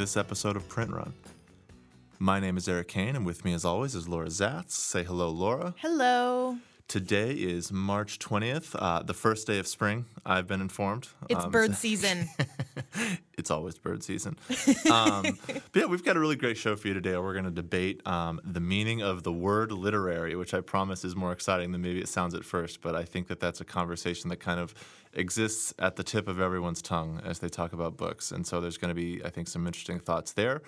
This episode of Print Run. My name is Erik Hane, and with me, as always, is Laura Zats. Say hello, Laura. Hello. Today is March 20th, uh, the first day of spring, I've been informed. It's Um, bird season. it's always bird season. Um, but yeah, we've got a really great show for you today. We're going to debate um, the meaning of the word literary, which I promise is more exciting than maybe it sounds at first. But I think that that's a conversation that kind of exists at the tip of everyone's tongue as they talk about books. And so there's going to be, I think, some interesting thoughts there.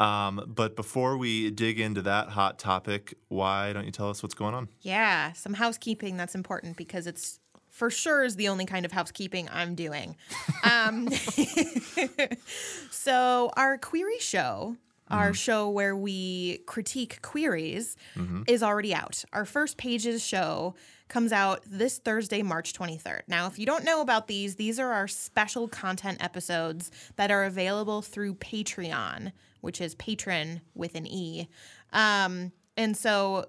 Um, but before we dig into that hot topic, why don't you tell us what's going on? yeah, some housekeeping that's important because it's for sure is the only kind of housekeeping I'm doing. Um, so our query show. Our show where we critique queries is already out. Our first pages show comes out this Thursday, March 23rd. Now, if you don't know about these, these are our special content episodes that are available through Patreon, which is patron with an E. Um, and so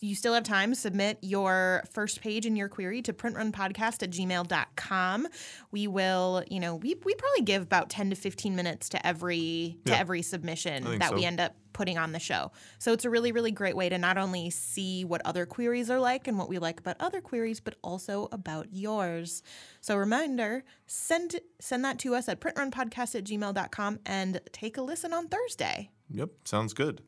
you still have time. Submit your first page and your query to printrunpodcast at gmail.com. We will, you know, we, we probably give about 10 to 15 minutes to every to Yeah. every submission that so. we end up putting on the show. So it's a really, really great way to not only see what other queries are like and what we like about other queries, but also about yours. So reminder, send send that to us at printrunpodcast at gmail.com and take a listen on Thursday. Yep, sounds good.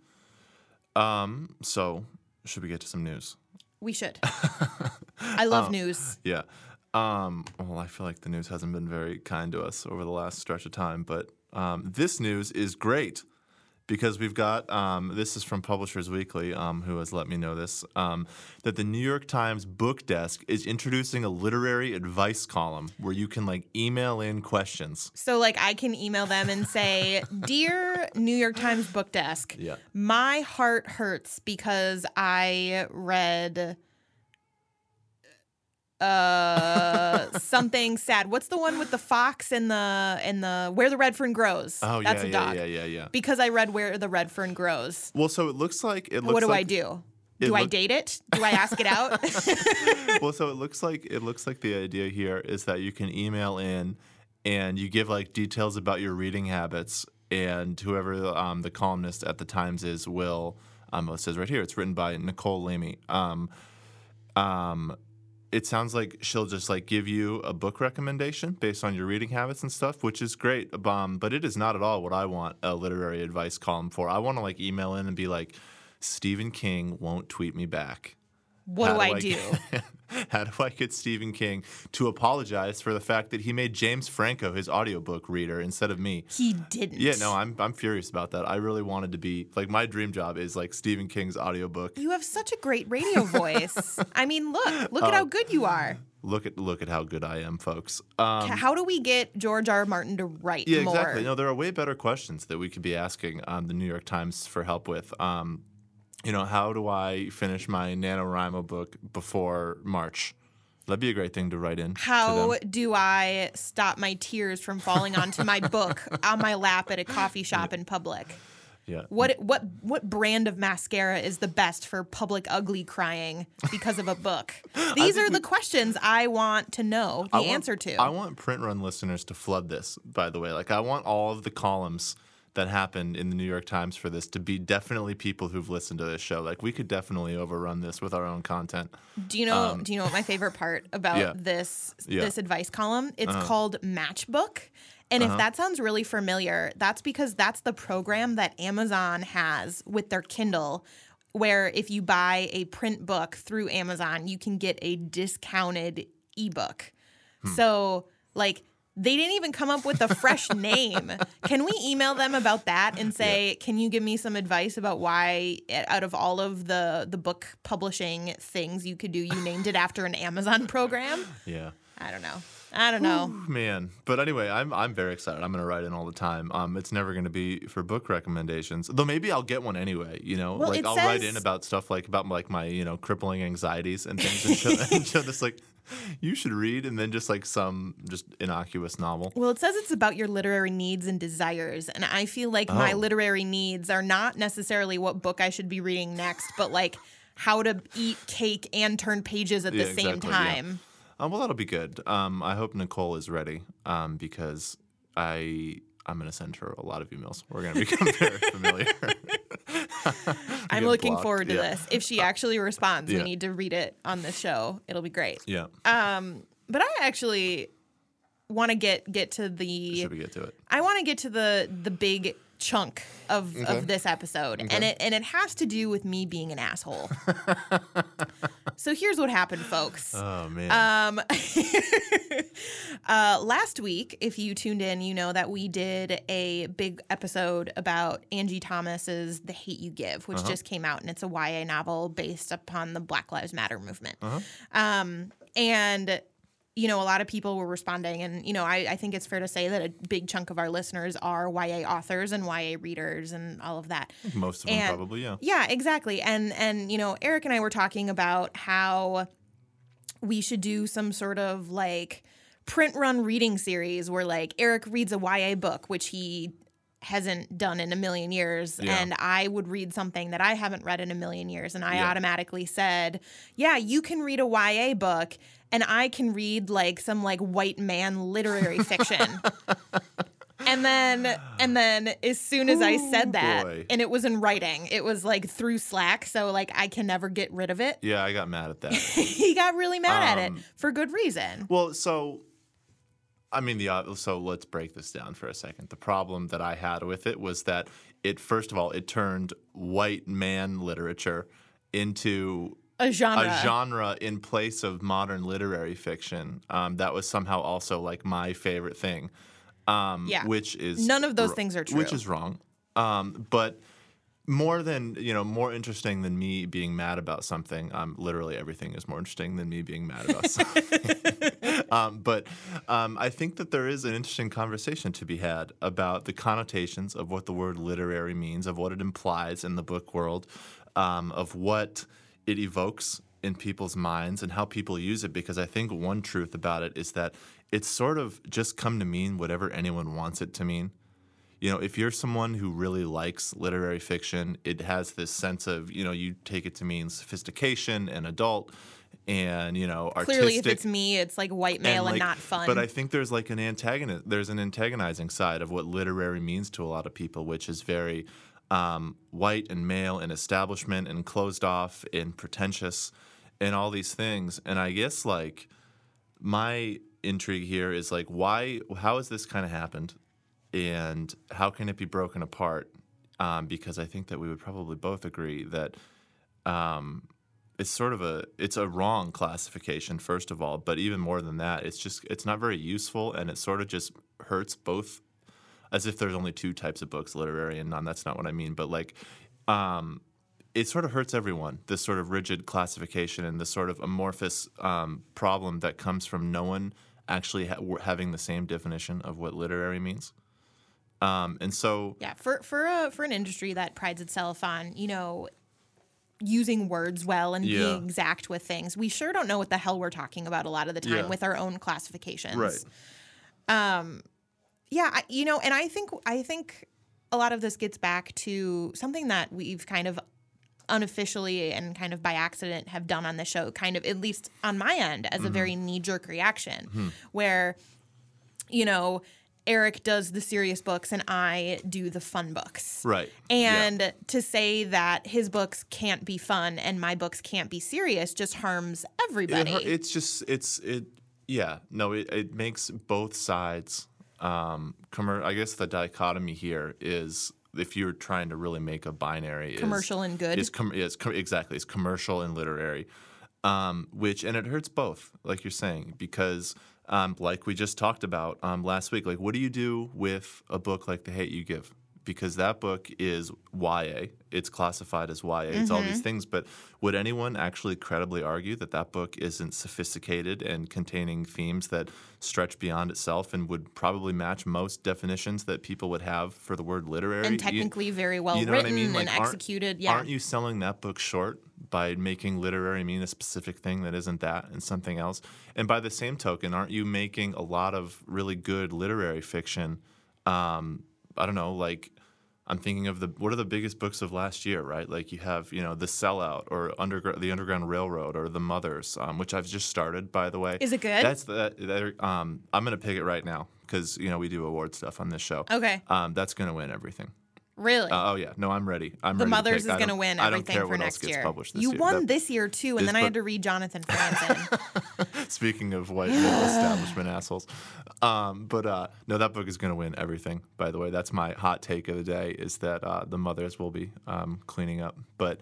Um, so, should we get to some news? We should. I love Oh. news. Yeah. Um, well, I feel like the news hasn't been very kind to us over the last stretch of time, but um, this news is great because we've got um, this is from Publishers Weekly, um, who has let me know this um, that the New York Times book desk is introducing a literary advice column where you can like email in questions. So, like, I can email them and say, Dear New York Times book desk, Yeah. my heart hurts because I read uh something sad. What's the one with the fox and the and the where the red fern grows? Oh That's yeah, a yeah, dog. yeah, yeah, yeah. Because I read where the red fern grows. Well, so it looks like it looks What do I like, do? it Do I look- date it? Do I ask it out? well, so it looks like it looks like the idea here is that you can email in and you give like details about your reading habits, and whoever um, the columnist at the Times is will. Um, it says right here it's written by Nicole Lamy. Um, um, it sounds like she'll just like give you a book recommendation based on your reading habits and stuff, which is great. Um, but it is not at all what I want a literary advice column for. I want to like email in and be like, Stephen King won't tweet me back. What How do I do? how do I get Stephen King to apologize for the fact that he made James Franco his audiobook reader instead of me? He didn't. Yeah, no, I'm I'm furious about that. I really wanted to be like my dream job is like Stephen King's audiobook. You have such a great radio voice. I mean, look, look at Oh. how good you are. Look at look at how good I am, folks. Um, How do we get George R. R. Martin to write yeah, more? exactly. No, there are way better questions that we could be asking um, the New York Times for help with. Um, you know, how do I finish my NaNoWriMo book before March? That'd be a great thing to write in. How do I stop my tears from falling onto my book on my lap at a coffee shop in public? Yeah. What what what brand of mascara is the best for public ugly crying because of a book? These are the questions I want to know the want- answer to. I want print run listeners to flood this, by the way. Like, I want all of the columns that happened in the New York Times for this to be definitely people who've listened to this show. Like, we could definitely overrun this with our own content. do you know do you know what my favorite part about um, yeah. this Yeah. Uh-huh. this advice column? It's called Matchbook. And if that sounds really familiar, that's because that's the program that Amazon has with their Kindle where if you buy a print book through Amazon, you can get a discounted ebook. Hmm. So, like, they didn't even come up with a fresh name. Can we email them about that and say, "Can you give me some advice about why, eh, out of all of the the book publishing things you could do, you named it after an Amazon program?" Yeah. I don't know. I don't know. Man, but anyway, I'm I'm very excited. I'm gonna write in all the time. Um, it's never gonna be for book recommendations, though. Maybe I'll get one anyway. You know, Well, like I'll write in about stuff like about like my you know crippling anxieties and things, and show, and show this like you should read, and then just like some just innocuous novel. Well, it says it's about your literary needs and desires. And I feel like my Oh. literary needs are not necessarily what book I should be reading next, but like how to eat cake and turn pages at Yeah, the same exactly, yeah. Um, well, that'll be good. Um, I hope Nicole is ready um, because I I'm going to send her a lot of emails. We're going to become very familiar. I'm looking blocked, forward to yeah. Uh, this. If she actually responds, yeah. we need to read it on the show. It'll be great. yeah. Um, but I actually want to get get to the Should we get to it? I want to get to the the big chunk of, of this episode and it and it has to do with me being an asshole. so here's what happened folks. Oh man. Um, uh, last week, if you tuned in, you know that we did a big episode about Angie Thomas's "The Hate You Give," which just came out, and it's a YA novel based upon the Black Lives Matter movement. Um, and you know, a lot of people were responding, and you know, I, I think it's fair to say that a big chunk of our listeners are YA authors and YA readers and all of that. Most of them and- probably, yeah. Yeah, exactly. And and you know, Eric and I were talking about how we should do some sort of like print run reading series where like Eric reads a YA book, which he hasn't done in a million years Yeah. and I would read something that I haven't read in a million years and I Yeah. automatically said, "Yeah, you can read a YA book and I can read like some like white man literary fiction." And then and then as soon as I said that boy. and it was in writing, it was like through Slack, so like I can never get rid of it. Yeah, I got mad at that. he got really mad at it Um, for good reason. Well, so I mean the so let's break this down for a second. The problem that I had with it was that it first of all it turned white man literature into A genre. a genre in place of modern literary fiction. Um, that was somehow also like my favorite thing. Um, Yeah. which is None of those wr- things are true. Which is wrong. Um, but more than you know, more interesting than me being mad about something. Um, literally everything is more interesting than me being mad about something. Um, but um, I think that there is an interesting conversation to be had about the connotations of what the word literary means, of what it implies in the book world, um, of what it evokes in people's minds, and how people use it. Because I think one truth about it is that it's sort of just come to mean whatever anyone wants it to mean you know, if you're someone who really likes literary fiction, it has this sense of, you know, you take it to mean sophistication and adult and, you know, artistic. Clearly, if it's me, it's like white male and, like- not fun. But I think there's like an antagonist, there's an antagonizing side of what literary means to a lot of people, which is very um, white and male and establishment and closed off and pretentious and all these things. And I guess like my intrigue here is like, why, how has this kind of happened? And how can it be broken apart? Um, because I think that we would probably both agree that um, it's sort of a it's a wrong classification first of all but even more than that it's just it's not very useful and it sort of just hurts both as if there's only two types of books literary and non that's not what i mean but like um it sort of hurts everyone this sort of rigid classification and this sort of amorphous um, problem that comes from no one actually ha- having the same definition of what literary means. Um, and so yeah, for for a for an industry that prides itself on you know using words well and Yeah. being exact with things, we sure don't know what the hell we're talking about a lot of the time Yeah. with our own classifications. Right. yeah I, you know and i think i think a lot of this gets back to something that we've kind of unofficially and kind of by accident have done on the show kind of at least on my end as Mm-hmm. a very knee-jerk reaction Hmm. where you know eric does the serious books and i do the fun books right Yeah. and to say that his books can't be fun and my books can't be serious just harms everybody. hu- it's just it's it yeah no it, it makes both sides um commer- i guess the dichotomy here is if you're trying to really make a binary is- Commercial and good. is com- is com- exactly it's commercial and literary um which and it hurts both like you're saying because um like we just talked about um last week. Like what do you do with a book like the hate you give because that book is YA. It's classified as YA. It's all Mm-hmm. these things. But would anyone actually credibly argue that that book isn't sophisticated and containing themes that stretch beyond itself and would probably match most definitions that people would have for the word literary? and You- technically very well you know what I written mean? Like, and aren't- executed. Yeah. Aren't you selling that book short by making literary mean a specific thing that isn't that and something else? And by the same token, aren't you making a lot of really good literary fiction? Um, I don't know, like I'm thinking of the what are the biggest books of last year, right? Like you have, you know, The Sellout or The Underground Railroad or The Mothers, um, which I've just started, by the way. Is it good? That's the that, um, I'm gonna pick it right now because you know we do award stuff on this show. Okay. Um, that's gonna win everything. Really? Uh, oh yeah, no, I'm ready. I'm the ready Mothers is going to win I don't everything care for next gets year. published this you year. won That- this year too, and then I had to read Jonathan Franzen. Speaking of white male establishment assholes, um, but uh, no, that book is going to win everything. By the way, that's my hot take of the day: is that uh, the mothers will be um, cleaning up. But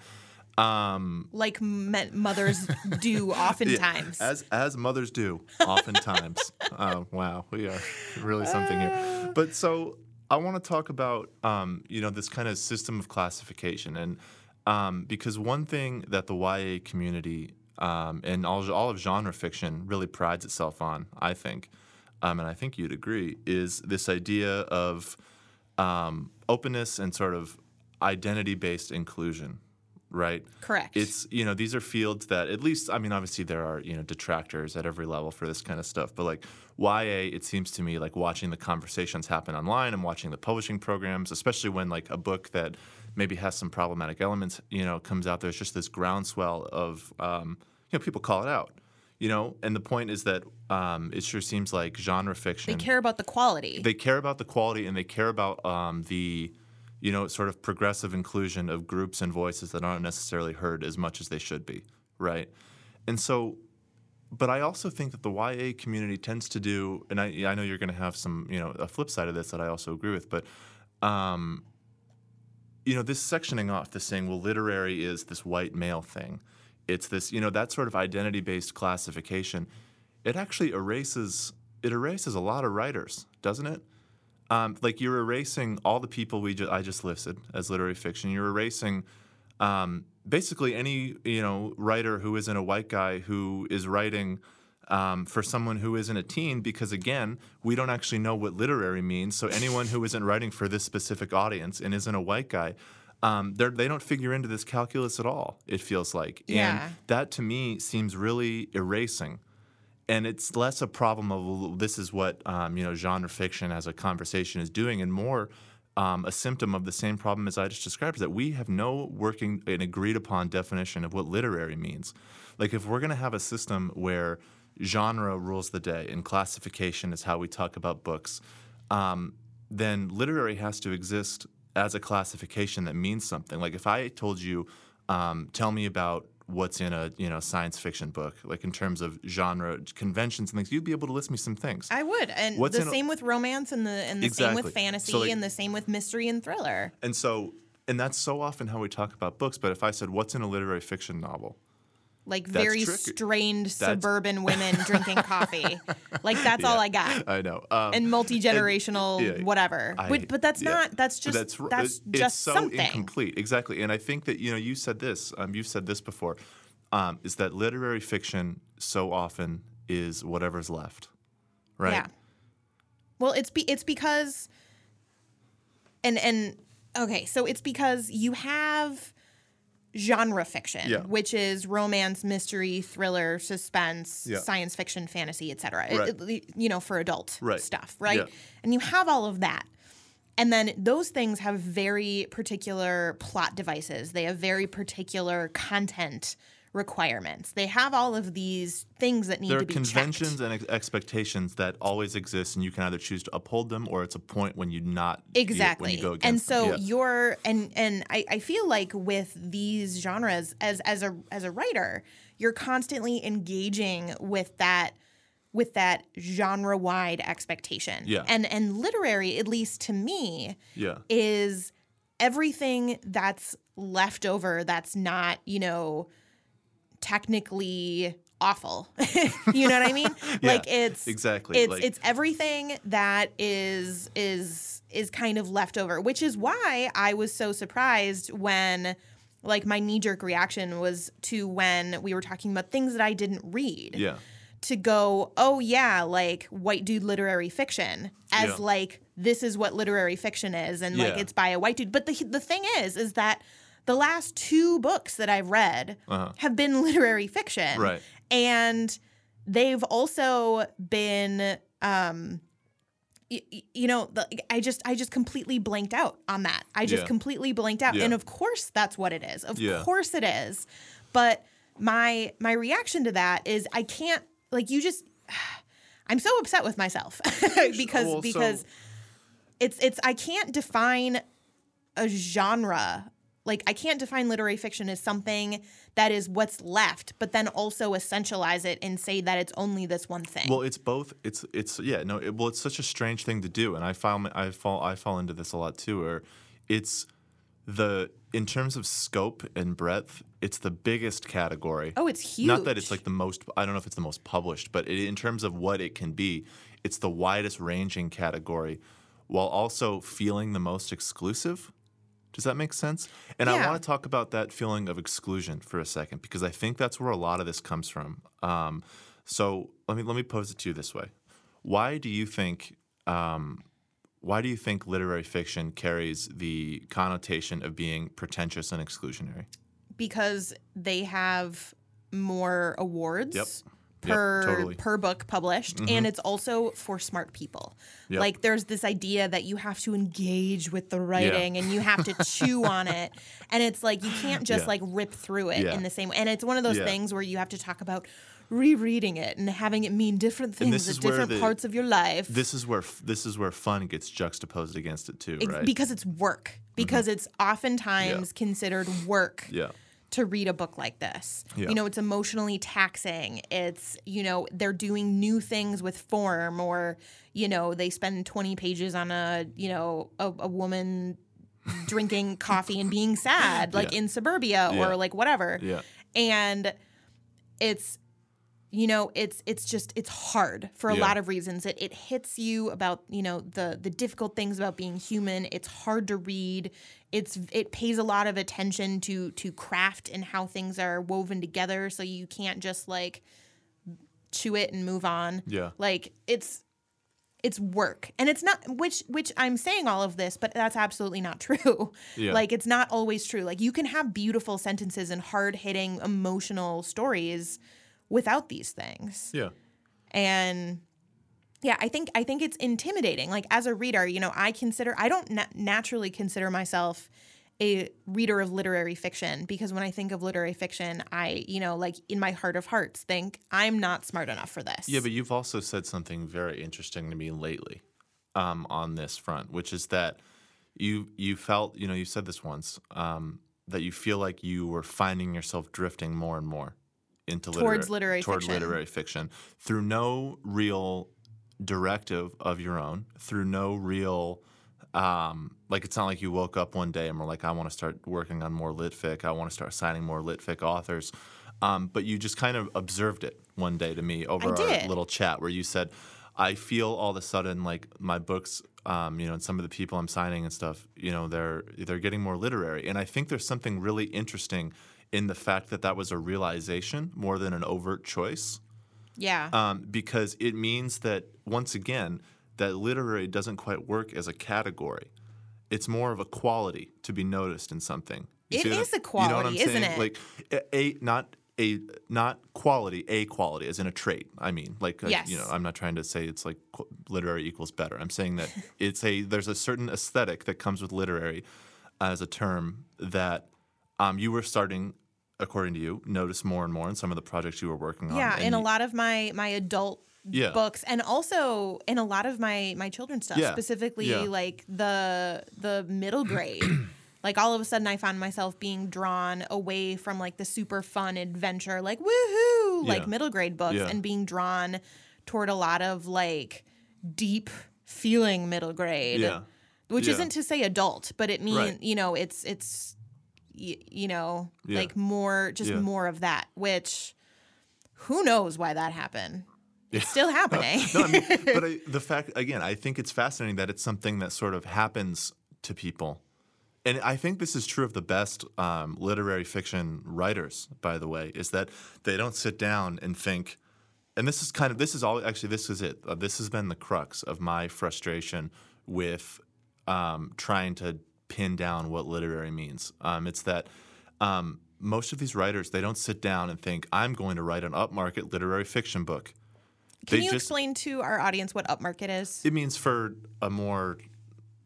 um, like me- mothers do oftentimes. as as mothers do, oftentimes. oh wow, we are really something here. But so I want to talk about um, you know this kind of system of classification, and um, because one thing that the YA community um, and all all of genre fiction really prides itself on, I think, um, and I think you'd agree, is this idea of um, openness and sort of identity-based inclusion, right? Correct. It's you know these are fields that at least I mean obviously there are you know detractors at every level for this kind of stuff, but like YA, it seems to me like watching the conversations happen online and watching the publishing programs, especially when like a book that maybe has some problematic elements, you know, comes out. There's just this groundswell of um, you know people call it out, you know, and the point is that um, it sure seems like genre fiction they care about the quality. they care about the quality and they care about um, the you know sort of progressive inclusion of groups and voices that aren't necessarily heard as much as they should be right? And so but i also think that the ya community tends to do and i, I know you're going to have some you know a flip side of this that i also agree with but um, you know this sectioning off this saying well literary is this white male thing. It's this you know that sort of identity based classification. It actually erases it erases a lot of writers doesn't it um, like you're erasing all the people we ju- I just listed as literary fiction. You're erasing um, basically any you know writer who isn't a white guy who is writing um, for someone who isn't a teen because again we don't actually know what literary means. So anyone who isn't writing for this specific audience and isn't a white guy. Um, they're- don't figure into this calculus at all. It feels like, Yeah. and that to me seems really erasing and it's less a problem of this is what um, you know genre fiction as a conversation is doing, and more um, a symptom of the same problem as I just described is that we have no working and agreed upon definition of what literary means. Like if we're going to have a system where genre rules the day and classification is how we talk about books, um, then literary has to exist as a classification that means something. Like if I told you, um, tell me about what's in a you know science fiction book, like in terms of genre conventions and things, you'd be able to list me some things. I would, and What's the in a- same with romance, and the and the same with fantasy, So, like- and the same with mystery and thriller. And so, and that's so often how we talk about books. But if I said, "What's in a literary fiction novel?" Like That's very strained suburban women drinking coffee. Like that's all I got. I know. Um, And multi generational, yeah, whatever. I- but, but that's yeah. not. That's just. r- That's, it- just it's so something. incomplete. Exactly. And I think that you know you said this. Um, you've said this before. Um, is that literary fiction so often is whatever's left, right? Yeah. Well, it's be, it's because and and okay, so it's because you have genre fiction, Yeah. which is romance, mystery, thriller, suspense, Yeah. science fiction, fantasy, etc. Right. you know, for adult Right. stuff, right? Yeah. And you have all of that. And then those things have very particular plot devices. They have very particular content requirements. They have all of these things that need There to are be conventions checked. and ex- expectations that always exist, and you can either choose to uphold them, or it's a point when you not you- exactly you go and so you're and and I, I feel like with these genres as as a as a writer you're constantly engaging with that with that genre wide expectation Yeah. and and literary at least to me yeah, is everything that's left over that's not you know technically awful you know what i mean Yeah, like it's exactly. it's Like- it's everything that is is is kind of left over which is why i was so surprised when like my knee jerk reaction was to when we were talking about things that i didn't read yeah, to go, oh yeah, like white dude literary fiction as Yeah. like this is what literary fiction is and like it's by a white dude. But the the thing is is that the last two books that I've read Uh-huh. have been literary fiction. Right. And they've also been um y- y- you know the, i just i just completely blanked out on that i just Yeah. completely blanked out Yeah. and of course that's what it is of Yeah. course it is but my my reaction to that is i can't like you just I'm so upset with myself because Well, so- because it's it's I can't define a genre. Like I can't define literary fiction as something that is what's left, but then also essentialize it and say that it's only this one thing. Well, it's both. It's it's yeah. No. It, well, it's such a strange thing to do, and I fall I fall I fall into this a lot too. Where it's the in terms of scope and breadth, it's the biggest category. oh, it's huge. Not that it's like the most. I don't know if it's the most published, but it, in terms of what it can be, it's the widest ranging category, while also feeling the most exclusive. Does that make sense? And I want to talk about that feeling of exclusion for a second because I think that's where a lot of this comes from. Um, so let me let me pose it to you this way: Why do you think? Um, why do you think literary fiction carries the connotation of being pretentious and exclusionary? because they have more awards Yep. Yep, per totally. per book published and it's also for smart people. Yep. Like there's this idea that you have to engage with the writing and you have to chew on it and it's like you can't just Yeah. like rip through it Yeah. in the same way. And it's one of those Yeah. things where you have to talk about rereading it and having it mean different things at different the- parts of your life. This is where this is where fun gets juxtaposed against it too, right? Mm-hmm. because it's work. Because it's oftentimes considered work yeah, to read a book like this. Yeah. You know, it's emotionally taxing. It's, you know, they're doing new things with form or, you know, they spend 20 pages on a, you know, a, a woman drinking coffee and being sad, like Yeah. in suburbia Yeah. or like whatever. yeah, And it's you know it's it's just it's hard for a Yeah. lot of reasons. It it hits you about you know the the difficult things about being human. It's hard to read. It's it pays a lot of attention to to craft and how things are woven together. So you can't just like chew it and move on. Yeah, like it's it's work. And it's not which which i'm saying all of this but that's absolutely not true. Yeah. like it's not always true. Like you can have beautiful sentences and hard hitting emotional stories without these things. Yeah, and yeah i think i think it's intimidating. Like as a reader you know i consider i don't na- naturally consider myself a reader of literary fiction because when i think of literary fiction i you know like in my heart of hearts think i'm not smart enough for this. Yeah. But you've also said something very interesting to me lately um, on this front, which is that you you felt you know you said this once um, that you feel like you were finding yourself drifting more and more into Towards literary, literary toward fiction. literary fiction through no real directive of your own, through no real um, like it's not like you woke up one day and were like, I want to start working on more lit fic. I want to start signing more lit fic authors. Um, but you just kind of observed it one day to me over our little chat where you said, I feel all of a sudden like my books, um, you know, and some of the people I'm signing and stuff, you know, they're they're getting more literary, and I think there's something really interesting in the fact that that was a realization more than an overt choice yeah um, because it means that once again that literary doesn't quite work as a category. It's more of a quality to be noticed in something. You It see what is You know what I'm isn't saying? it? Like a, a not a not quality, a quality, as in a trait. I mean, like Yes. you know, I'm not trying to say it's like qu- literary equals better. I'm saying that it's a there's a certain aesthetic that comes with literary as a term that um, you were starting, according to you, notice more and more in some of the projects you were working on. yeah in a you- lot of my my adult Yeah. books and also in a lot of my my children's stuff Yeah. specifically Yeah. like the the middle grade like all of a sudden i found myself being drawn away from like the super fun adventure like woohoo like middle grade books and being drawn toward a lot of like deep feeling middle grade Yeah. which isn't to say adult but it means Right. you know it's it's y- you know Yeah. like more just Yeah. more of that which who knows why that happened it's still happening no, I mean, but I, the fact again, I think it's fascinating that it's something that sort of happens to people, and I think this is true of the best um, literary fiction writers. By the way, is that they don't sit down and think. And this is kind of this is all actually this is it. Uh, this has been the crux of my frustration with um, trying to pin down what literary means. Um, it's that um, most of these writers they don't sit down and think I'm going to write an upmarket literary fiction book. Can They you just- explain to our audience what upmarket is? It means for a more,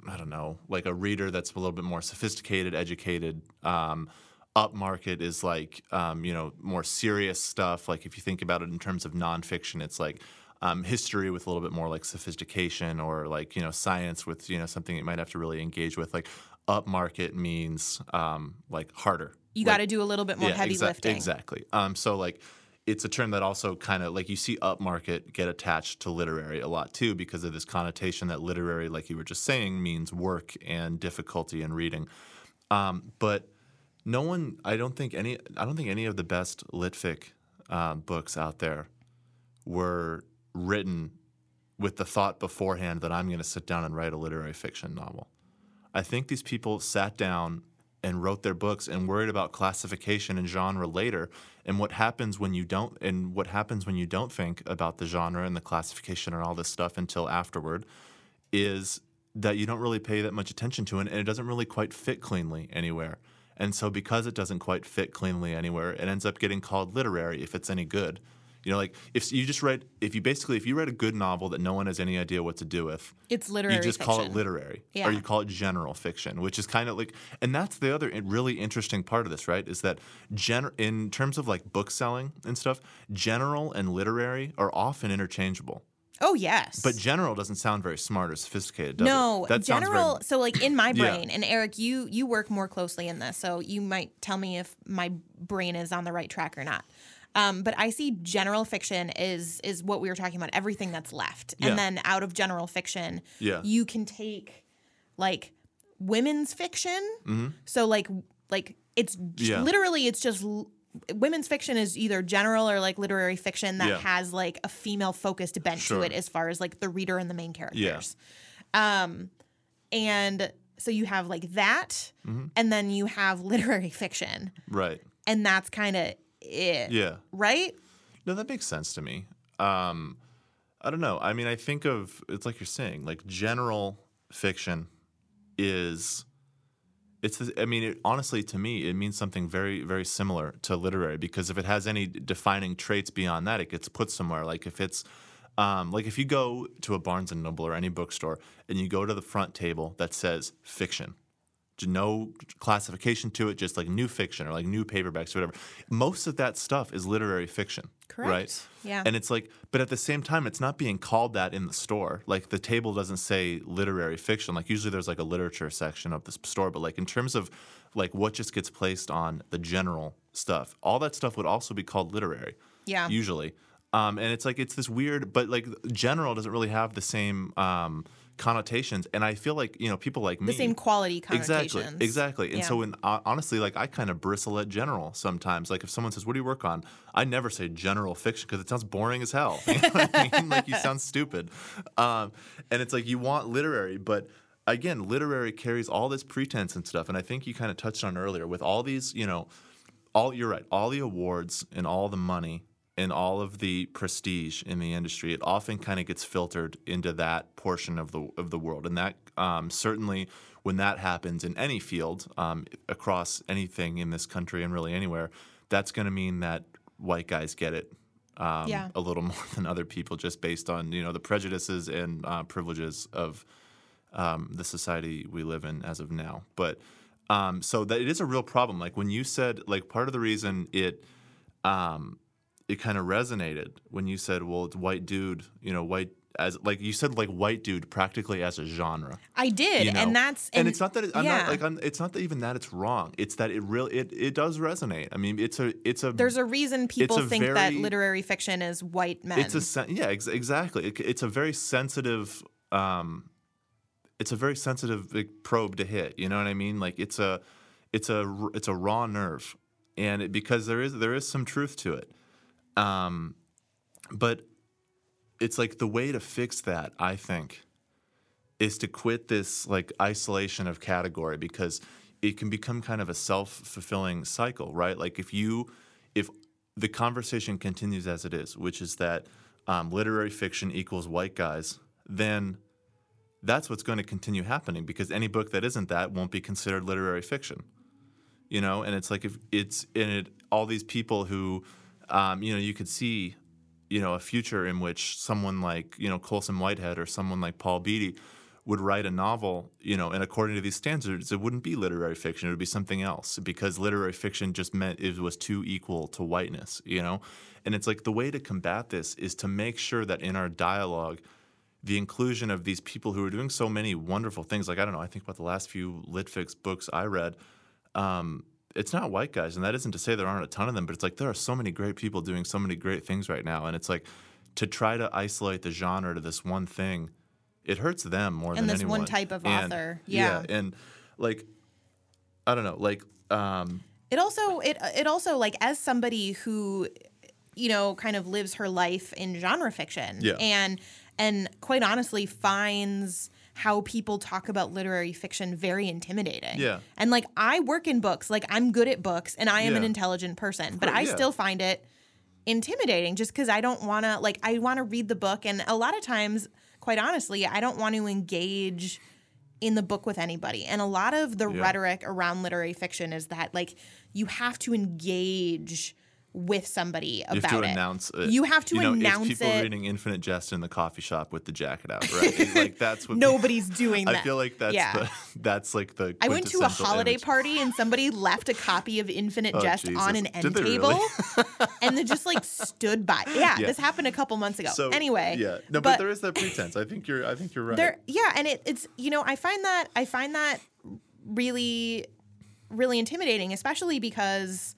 I don't know, like a reader that's a little bit more sophisticated, educated. Um, upmarket is like, um, you know, more serious stuff. Like if you think about it in terms of nonfiction, it's like um, history with a little bit more like sophistication or like you know science with you know something you might have to really engage with like upmarket means um, like harder You Like, got to do a little bit more heavy exa- lifting. Exactly. Um, so like it's a term that also kind of like you see upmarket get attached to literary a lot too because of this connotation that literary, like you were just saying, means work and difficulty in reading. Um, but no one, I don't think any, I don't think any of the best litfic um, books out there were written with the thought beforehand that I'm going to sit down and write a literary fiction novel. I think these people sat down and wrote their books and worried about classification and genre later. And what happens when you don't and what happens when you don't think about the genre and the classification and all this stuff until afterward is that you don't really pay that much attention to it and it doesn't really quite fit cleanly anywhere. And so because it doesn't quite fit cleanly anywhere, it ends up getting called literary if it's any good. You know, like if you just read, if you basically, if you read a good novel that no one has any idea what to do with, It's literary you just fiction. call it literary Yeah. or you call it general fiction which is kind of like and that's the other really interesting part of this right is that gen- in terms of like book selling and stuff general and literary are often interchangeable Oh yes. but general doesn't sound very smart or sophisticated does no, it? that sounds very- general. so like in my Yeah. brain, and Eric, you you work more closely in this, so you might tell me if my brain is on the right track or not. Um, but I see general fiction is is what we were talking about, everything that's left, Yeah. and then out of general fiction, Yeah. you can take like women's fiction. So like like it's Mm-hmm. Yeah. literally it's just. l- Women's fiction is either general or like literary fiction that Yeah. has like a female focused bent Sure. to it as far as like the reader and the main Yeah. characters. Um, and so you have like that, and then you have literary fiction, right and that's kind of it, yeah right? No, that makes sense to me. Um, I don't know. I mean, I think of it's like you're saying, like general fiction is. It's. the- I mean, it, honestly, to me, it means something very, very similar to literary because if it has any defining traits beyond that, it gets put somewhere. Like if it's, um, like if you go to a Barnes and Noble or any bookstore and you go to the front table that says fiction, no classification to it, just like new fiction or like new paperbacks or whatever. Most of that stuff is literary fiction. Right. Yeah. And it's like, but at the same time, it's not being called that in the store. Like the table doesn't say literary fiction. Like usually there's like a literature section of the store, but like in terms of like what just gets placed on the general stuff, all that stuff would also be called literary. Yeah. Usually. Um, and it's like it's this weird, but like general doesn't really have the same um, connotations. And I feel like you know people like me the same quality connotations. Exactly, exactly. And Yeah. so, when uh, honestly, like I kind of bristle at general sometimes. Like if someone says, "What do you work on?" I never say general fiction because it sounds boring as hell. You know what I mean? Like you sound stupid. Um, and it's like you want literary, but again, literary carries all this pretense and stuff. And I think you kind of touched on earlier with all these, you know, all you're right, all the awards and all the money and all of the prestige in the industry, it often kind of gets filtered into that portion of the of the world, and that um, certainly when that happens in any field um, across anything in this country and really anywhere, that's going to mean that white guys get it. Um, Yeah. a little more than other people, just based on you know the prejudices and uh, privileges of um, the society we live in as of now. But um, so that it is a real problem. Like when you said, like part of the reason it um, it kind of resonated when you said, well, it's white dude, you know, white as like you said, like white dude practically as a genre. I did, You know? and that's and, it's not that it, I'm yeah. not like I'm, it's not that even that it's wrong. It's that it really it, it does resonate. I mean, it's a it's a There's a reason people a think that literary fiction is white men. it's a yeah ex- exactly. It, it's a very sensitive. Um, it's a very sensitive probe to hit. You know what I mean? Like it's a it's a it's a raw nerve, and it, because there is there is some truth to it. Um, but it's like the way to fix that. I think is to quit this like isolation of category because it can become kind of a self-fulfilling cycle, right? Like if you if the conversation continues as it is, which is that um, literary fiction equals white guys, then that's what's going to continue happening because any book that isn't that won't be considered literary fiction. You know, and it's like if it's in it, all these people who, um, you know, you could see, you know, a future in which someone like you know Colson Whitehead or someone like Paul Beatty would write a novel, you know, and according to these standards, it wouldn't be literary fiction. It would be something else because literary fiction just meant it was too equal to whiteness, you know? And it's like the way to combat this is to make sure that in our dialogue, the inclusion of these people who are doing so many wonderful things. Like, I don't know, I think about the last few Litfix books I read. Um, it's not white guys, and that isn't to say there aren't a ton of them, but it's like there are so many great people doing so many great things right now. And it's like to try to isolate the genre to this one thing, it hurts them more And than this anyone. one type of And- author, yeah. And like, I don't know, like, um, It also it it also like as somebody who you know kind of lives her life in genre fiction Yeah. and and quite honestly finds how people talk about literary fiction very intimidating. Yeah. And like I work in books, like I'm good at books and I am an intelligent person, but I yeah. still find it intimidating just cuz I don't want to like I want to read the book and a lot of times quite honestly, I don't want to engage in the book with anybody. And a lot of the Yeah. rhetoric around literary fiction is that like you have to engage with somebody you about have to it. announce it. You have to you know, announce it's people it. reading Infinite Jest in the coffee shop with the jacket out, right? Like that's what Nobody's doing that. I feel like that's yeah. the that's like the I went to a holiday image. party and somebody left a copy of Infinite Oh, Jest on an end table really? and they just like stood by. Yeah, Yeah. this happened a couple months ago. So anyway, yeah, no, but, there is that pretense. I think you're I think you're right. there yeah and it, it's you know i find that i find that really really intimidating especially because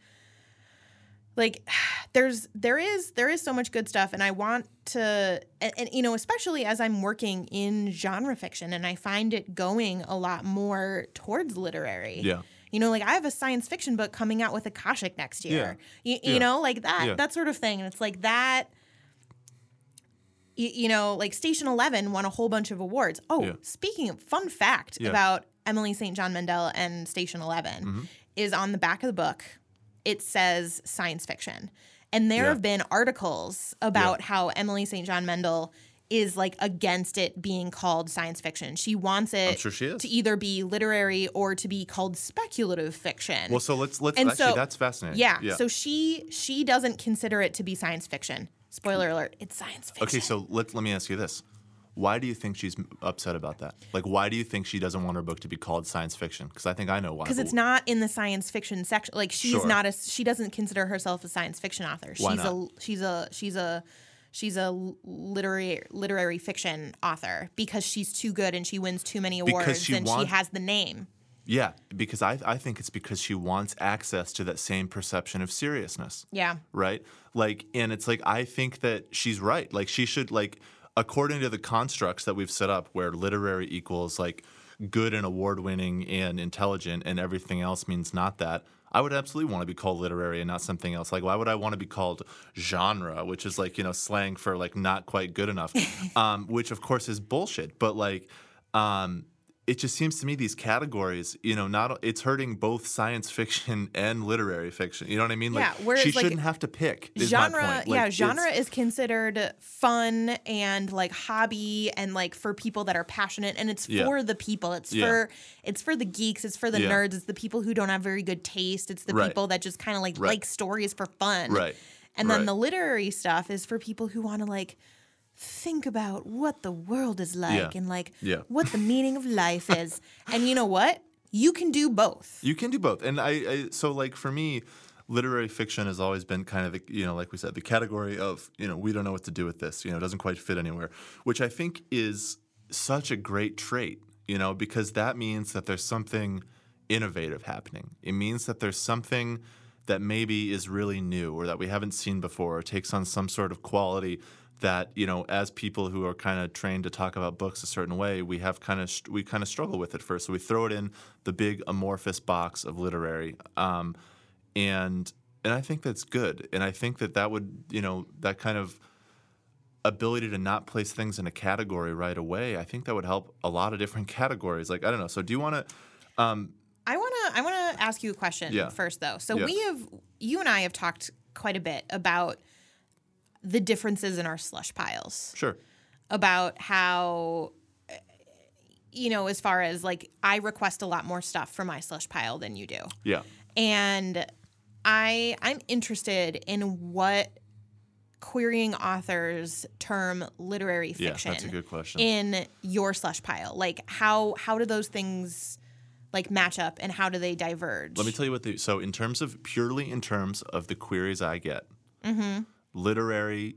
like there's there is there is so much good stuff and i want to and, and you know especially as i'm working in genre fiction and i find it going a lot more towards literary Yeah. you know like i have a science fiction book coming out with akashic next year you, you Yeah. know like that Yeah. that sort of thing and it's like that you, you know, like Station 11 won a whole bunch of awards. Oh, Yeah. speaking of fun fact Yeah. about Emily St. John Mandel and Station 11 Mm-hmm. is on the back of the book, it says science fiction. And there Yeah. have been articles about how Emily St. John Mandel is like against it being called science fiction. She wants it sure she to either be literary or to be called speculative fiction. well, so let's let's And actually so- that's fascinating. yeah, yeah. So she she doesn't consider it to be science fiction. Spoiler hmm. alert, it's science fiction. okay, so let let me ask you this: Why do you think she's upset about that? Like, why do you think she doesn't want her book to be called science fiction? Because I think I know why. because it's not in the science fiction section. Like she's Sure. not a she doesn't consider herself a science fiction author. Why she's a she's a she's a she's a literary literary fiction author because she's too good and she wins too many awards she and she has the name. Yeah, because I I think it's because she wants access to that same perception of seriousness. Yeah. right? Like, and it's like I think that she's right. Like, she should like, according to the constructs that we've set up, where literary equals like good and award-winning and intelligent, and everything else means not that. I would absolutely want to be called literary and not something else. Like, why would I want to be called genre, which is like you know slang for like not quite good enough, um, which of course is bullshit. But like, um, it just seems to me these categories, you know, not it's hurting both science fiction and literary fiction. You know what I mean? Like, Yeah, whereas, she like, shouldn't have to pick. Genre point. yeah genre is considered fun and like hobby and like for people that are passionate and it's Yeah. for the people it's Yeah. for it's for the geeks it's for the Yeah. nerds it's the people who don't have very good taste it's the Right. people that just kind of like Right. like stories for fun Right. and then Right. the literary stuff is for people who want to like think about what the world is like Yeah. and like Yeah. what the meaning of life is and you know what you can do both You can do both, and I, I so like for me, literary fiction has always been kind of the you know like we said the category of you know we don't know what to do with this you know it doesn't quite fit anywhere, which I think is such a great trait you know because that means that there's something innovative happening. It means that there's something that maybe is really new or that we haven't seen before or takes on some sort of quality that you know as people who are kind of trained to talk about books a certain way we have kind of we kind of struggle with it first so we throw it in the big amorphous box of literary um, and and i think that's good and i think that that would you know that kind of ability to not place things in a category right away i think that would help a lot of different categories like i don't know so do you want to I want to I want to ask you a question Yeah. first though. So Yeah. we have you and I have talked quite a bit about the differences in our slush piles. sure About how uh, you know, as far as like I request a lot more stuff for my slush pile than you do. yeah And I I'm interested in what querying authors term literary fiction. Yeah, that's a good question. in your slush pile? Like how how do those things like match up and how do they diverge? Let me tell you what the so in terms of purely in terms of the queries I get, Mm-hmm. Literary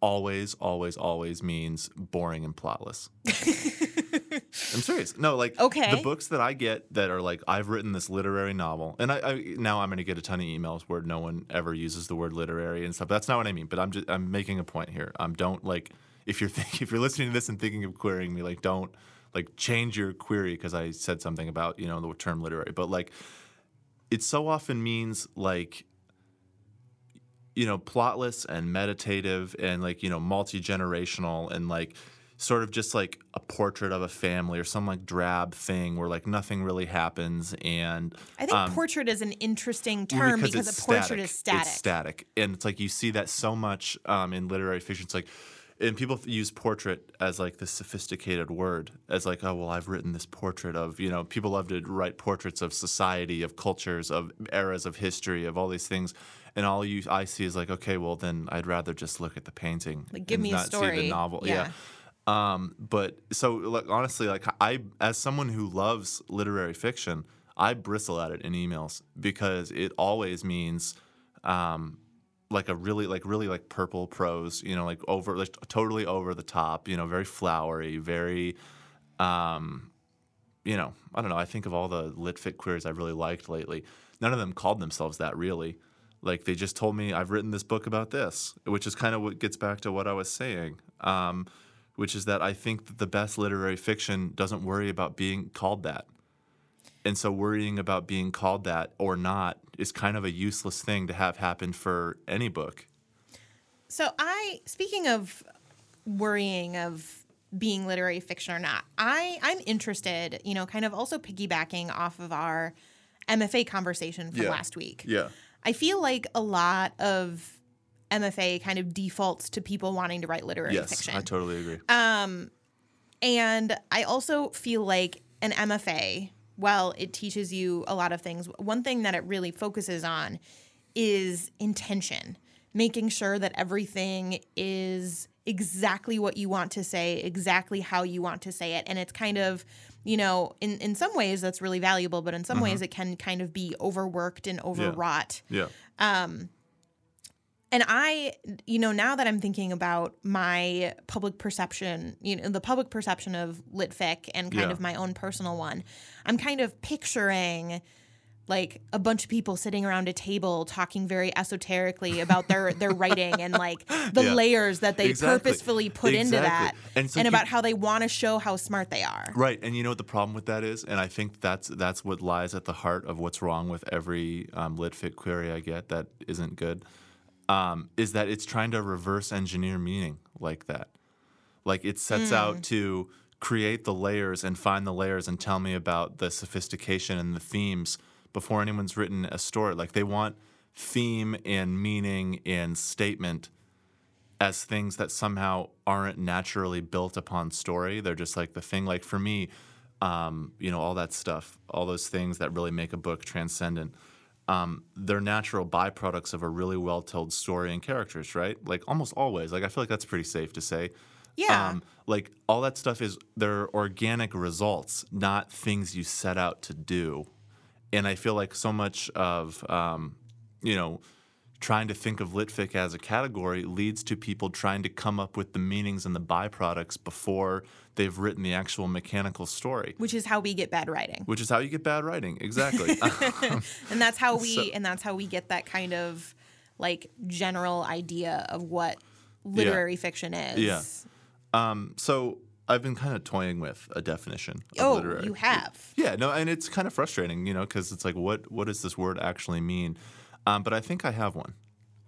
always, always, always means boring and plotless. I'm serious. No, like Okay. the books that I get that are like I've written this literary novel, and I, I now I'm going to get a ton of emails where no one ever uses the word literary and stuff. That's not what I mean. But I'm just I'm making a point here. Um, don't like if you're think, if you're listening to this and thinking of querying me, like don't like change your query because I said something about you know the term literary. But like it so often means like you know plotless and meditative and like you know multi-generational and like sort of just like a portrait of a family or some like drab thing where like nothing really happens and I think portrait is an interesting term because, it's a portrait is static. It's static, and it's like you see that so much um, in literary fiction. It's like, and people use portrait as like this sophisticated word, as like, oh well, I've written this portrait of you know. People love to write portraits of society, of cultures, of eras of history, of all these things. And all you I see is like, okay, well then I'd rather just look at the painting, Like, give me a not see story. the novel. Yeah. Um, but so like honestly, like I as someone who loves literary fiction, I bristle at it in emails because it always means um, like a really like really like purple prose, you know, like over like totally over the top, you know, very flowery, very um, you know, I don't know. I think of all the litfic queries I've really liked lately. None of them called themselves that really. Like they just told me I've written this book about this, which is kind of what gets back to what I was saying, um, which is that I think that the best literary fiction doesn't worry about being called that. And so worrying about being called that or not is kind of a useless thing to have happen for any book. So I speaking of worrying of being literary fiction or not, I I'm interested, you know, kind of also piggybacking off of our MFA conversation from Yeah. last week. Yeah. I feel like a lot of MFA kind of defaults to people wanting to write literary Yes, fiction. I totally agree. Um, and I also feel like an MFA, while it teaches you a lot of things, one thing that it really focuses on is intention, making sure that everything is exactly what you want to say, exactly how you want to say it. And it's kind of, you know, in, in some ways that's really valuable, but in some ways it can kind of be overworked and overwrought. yeah. Um and I, you know, now that I'm thinking about my public perception, you know, the public perception of litfic and kind Yeah. of my own personal one, I'm kind of picturing like a bunch of people sitting around a table talking very esoterically about their their writing and like the Yeah. layers that they Exactly. purposefully put into that Exactly. And and, you- about how they want to show how smart they are. Right, and you know what the problem with that is, and I think that's that's what lies at the heart of what's wrong with every um, litfic query I get that isn't good, um, is that it's trying to reverse engineer meaning like that. Like it sets out to create the layers and find the layers and tell me about the sophistication and the themes before anyone's written a story. Like they want theme and meaning and statement as things that somehow aren't naturally built upon story. They're just like the thing. Like for me, um, you know, all that stuff, all those things that really make a book transcendent. Um, they're natural byproducts of a really well told story and characters, right? Like almost always. Like I feel like that's pretty safe to say. Yeah. Um, like all that stuff is they're organic results, not things you set out to do. And I feel like so much of um, you know trying to think of litfic as a category leads to people trying to come up with the meanings and the byproducts before they've written the actual mechanical story, which is how we get bad writing. which is how you get bad writing. Exactly. and that's how we So- and that's how we get that kind of like general idea of what literary fiction is. Yeah. um, so I've been kind of toying with a definition of Oh, literary. you have. Yeah, no, and it's kind of frustrating, you know, because it's like, what what does this word actually mean? Um, but I think I have one,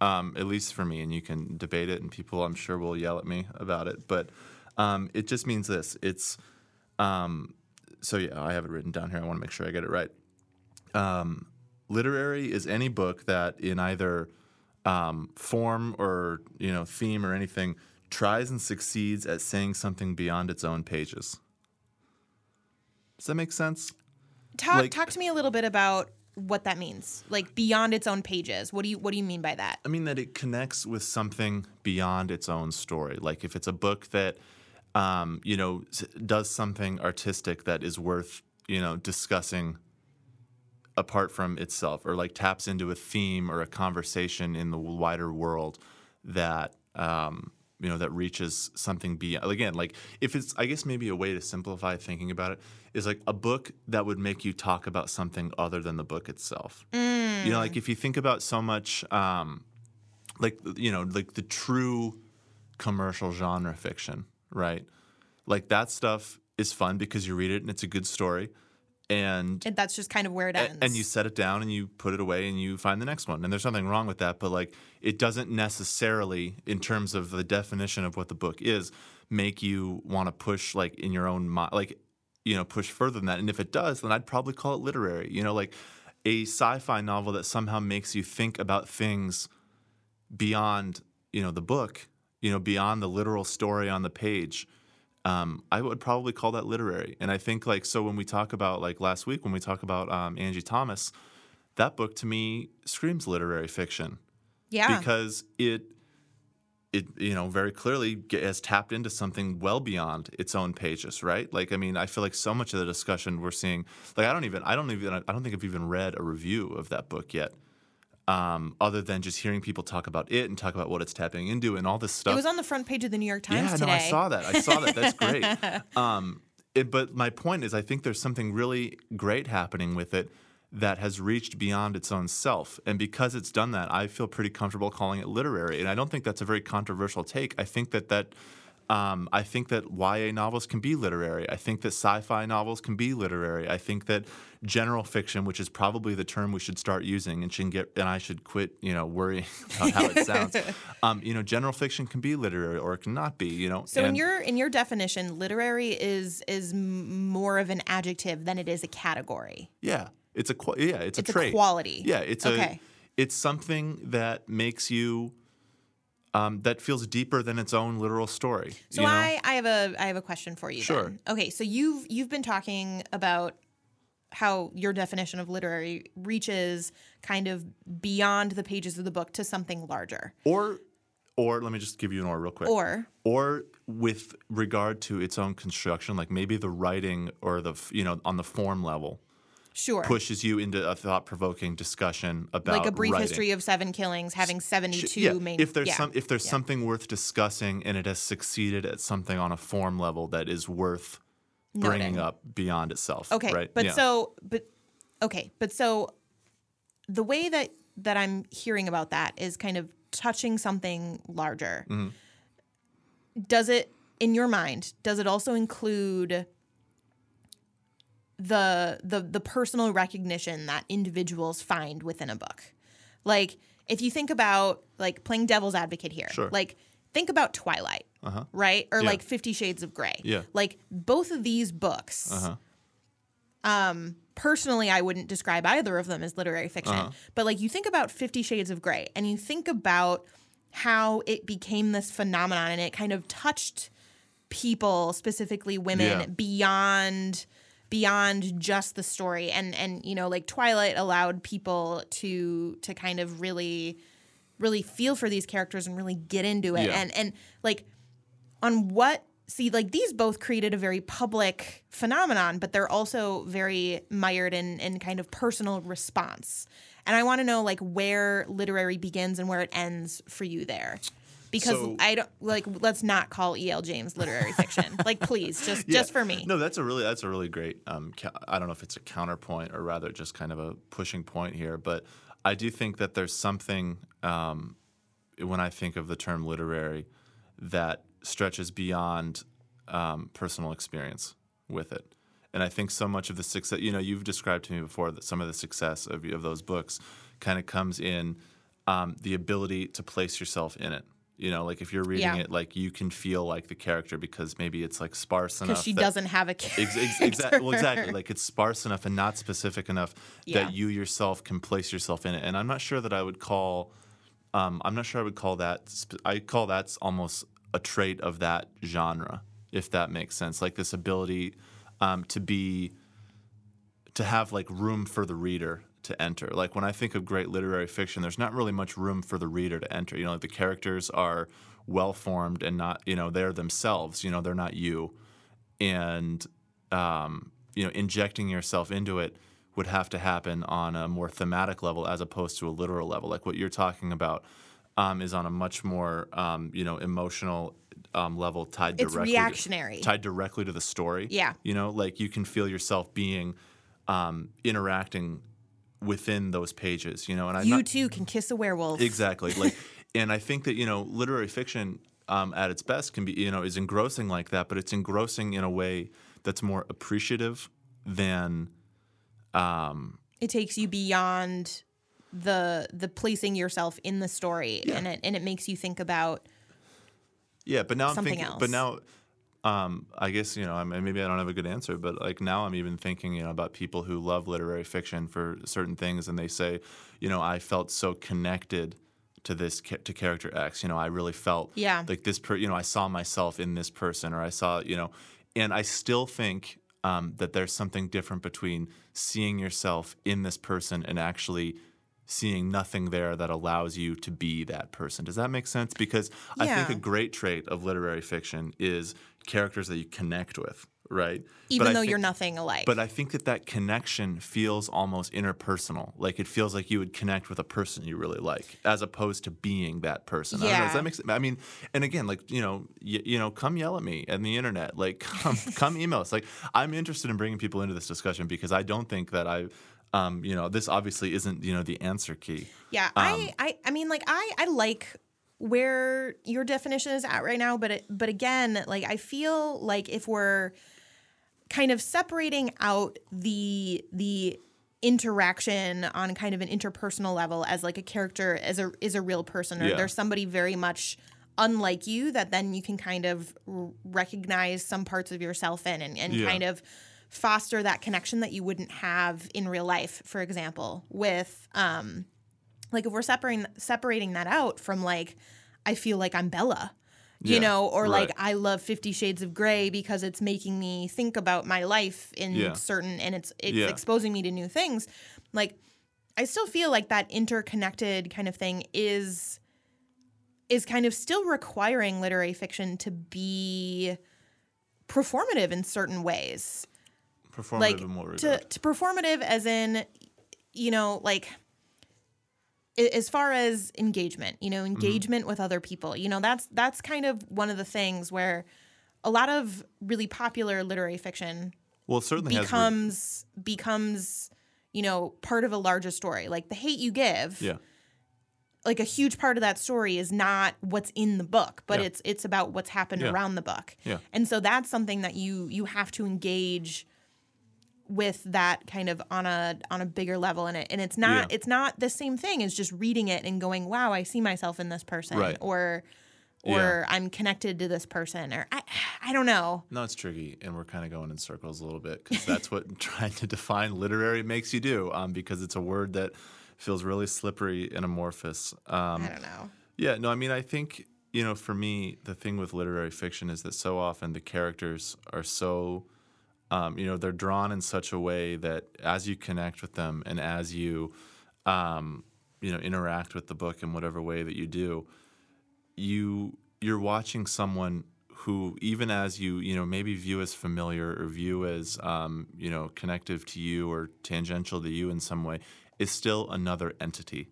um, at least for me, and you can debate it, and people I'm sure will yell at me about it. But um, it just means this: it's um, so yeah, I have it written down here. I want to make sure I get it right. Um, literary is any book that, in either um, form or you know theme or anything, tries and succeeds at saying something beyond its own pages. Does that make sense? Talk Like- talk to me a little bit about what that means. Like beyond its own pages. What do you what do you mean by that? I mean that it connects with something beyond its own story. Like if it's a book that, um, you know, does something artistic that is worth, you know, discussing apart from itself, or like taps into a theme or a conversation in the wider world that, um, you know, that reaches something beyond. Again, like if it's, I guess maybe a way to simplify thinking about it is like a book that would make you talk about something other than the book itself. You know, like if you think about so much. Um, like you know like the true commercial genre fiction right like that stuff is fun because you read it and it's a good story and And that's just kind of where it ends. and you set it down and you put it away and you find the next one. And there's nothing wrong with that but like it doesn't necessarily in terms of the definition of what the book is make you want to push like in your own mind like you know push further than that. And if it does then i'd probably call it literary you know like a sci-fi novel that somehow makes you think about things beyond you know the book you know beyond the literal story on the page um, i would probably call that literary. And i think like so when we talk about like last week when we talk about um, angie thomas that book to me screams literary fiction. Yeah. because it it you know very clearly has tapped into something well beyond its own pages right? Like i mean i feel like so much of the discussion we're seeing like i don't even i don't even i don't think i've even read a review of that book yet um, other than just hearing people talk about it and talk about what it's tapping into and all this stuff it was on the front page of the New York Times yeah, today. no, I saw that. I saw that. That's great. Um, it, but my point is, I think there's something really great happening with it that has reached beyond its own self. And because it's done that, I feel pretty comfortable calling it literary. And I don't think that's a very controversial take. I think that that. Um, I think that YA novels can be literary. I think that sci-fi novels can be literary. I think that general fiction, which is probably the term we should start using, and should get and I should quit, you know, worrying about how it sounds. um, you know, general fiction can be literary or it cannot be. You know, So in your in your definition, literary is is more of an adjective than it is a category. Yeah, it's a yeah, it's, It's a a quality. Yeah, it's Okay. a it's something that makes you um, that feels deeper than its own literal story. So you know? I, I have a I have a question for you. Sure. Then. Okay, so you've you've been talking about how your definition of literary reaches kind of beyond the pages of the book to something larger. or or let me just give you an or real quick. Or or with regard to its own construction, like maybe the writing or the you know on the form level sure. pushes you into a thought-provoking discussion about like a brief writing. history of seven killings having 72 yeah, main if there's yeah. some if there's yeah. something worth discussing and it has succeeded at something on a form level that is worth bringing up beyond itself. Okay, right? but so but okay, but so the way that that I'm hearing about that is kind of touching something larger. Mm-hmm. Does it in your mind, does it also include the the the personal recognition that individuals find within a book? Like if you think about like playing devil's advocate here, Sure. like think about Twilight, right? Or Yeah. like 50 Shades of Grey. Yeah. Like both of these books Uh-huh. personally I wouldn't describe either of them as literary fiction. Uh-huh. But like you think about 50 shades of gray and you think about how it became this phenomenon and it kind of touched people, specifically women Yeah. beyond beyond just the story. And and you know like Twilight allowed people to to kind of really really feel for these characters and really get into it. Yeah. and and like on what see like these both created a very public phenomenon but they're also very mired in in kind of personal response. And i want to know like where literary begins and where it ends for you there because So- i don't like let's not call el james literary fiction like please just Yeah. just for me No, that's a really that's a really great. Um, ca- I don't know if it's a counterpoint or rather just kind of a pushing point here, but I do think that there's something um, when I think of the term literary that stretches beyond um, personal experience with it. And I think so much of the success, you know, you've described to me before that some of the success of, of those books kind of comes in um, the ability to place yourself in it. You know, like if you're reading Yeah. it, like you can feel like the character because maybe it's like sparse enough. because she doesn't have a character. Ex- ex- exactly. Well, exactly. Like it's sparse enough and not specific enough Yeah. that you yourself can place yourself in it. And I'm not sure that I would call. Um, I'm not sure I would call that. Sp- I call that's almost a trait of that genre, if that makes sense. Like this ability um, to be, to have like room for the reader to enter. Like when I think of great literary fiction, there's not really much room for the reader to enter. You know, the characters are well formed and not, you know, they're themselves. You know, they're not you, and um, you know, injecting yourself into it would have to happen on a more thematic level as opposed to a literal level. Like what you're talking about um, is on a much more, um, you know, emotional um, level tied It's directly reactionary. tied directly to the story. Yeah. you know, like you can feel yourself being um, interacting within those pages. You know, and I'm You not, too can kiss a werewolf. Exactly. Like, and I think that you know, literary fiction um, at its best can be you know is engrossing like that, but it's engrossing in a way that's more appreciative than. Um, It takes you beyond the the placing yourself in the story and it and it makes you think about yeah, but now I'm thinking. else. But now, um, I guess you know, I mean, maybe I don't have a good answer, but like now I'm even thinking, you know, about people who love literary fiction for certain things, and they say, you know, I felt so connected to this to character X. You know, I really felt Yeah. like this. Per- you know, I saw myself in this person, or I saw, you know, and I still think um, that there's something different between seeing yourself in this person and actually seeing nothing there that allows you to be that person. Does that make sense? Because I think a great trait of literary fiction is characters that you connect with, right? Even I though think- you're nothing alike. But I think that that connection feels almost interpersonal. Like it feels like you would connect with a person you really like, as opposed to being that person. I don't know, does Yeah. that make sense? I mean, and again, like you know, y- you know, come yell at me and the internet. Like come, come email us. Like I'm interested in bringing people into this discussion because I don't think that I. Um, you know, this obviously isn't, you know, the answer key. Yeah, Um, I, I, I mean, like, I, I like where your definition is at right now, but it, but again, like, I feel like if we're kind of separating out the the interaction on kind of an interpersonal level as like a character as a is a real person or Yeah. there's somebody very much unlike you that then you can kind of recognize some parts of yourself in and, and Yeah. kind of foster that connection that you wouldn't have in real life for example with um like if we're separating separating that out from like I feel like I'm Bella, you Yeah, know, or like. I love 50 shades of gray because it's making me think about my life in Yeah. certain and it's it's Yeah. exposing me to new things. Like I still feel like that interconnected kind of thing is is kind of still requiring literary fiction to be performative in certain ways Performative like to, to performative as in you know like as far as engagement you Mm-hmm. know engagement with other people you know that's that's kind of one of the things where a lot of really popular literary fiction well, certainly has. re- becomes becomes you know part of a larger story like the hate you give yeah. like a huge part of that story is not what's in the book but Yeah. it's it's about what's happened Yeah. around the book Yeah. and so that's something that you you have to engage with that kind of on a on a bigger level in it and it's not Yeah. it's not the same thing as just reading it and going wow i see myself in this person Right. or or i'm connected to this person or i i don't know No, it's tricky, and we're kind of going in circles a little bit because that's what trying to define literary makes you do. Um, because it's a word that feels really slippery and amorphous. Um, i don't know yeah, no, I mean, I think you know, for me, the thing with literary fiction is that so often the characters are so, um, you know, they're drawn in such a way that as you connect with them and as you, um, you know, interact with the book in whatever way that you do, you you're watching someone who even as you you know maybe view as familiar or view as um, you know connective to you or tangential to you in some way is still another entity.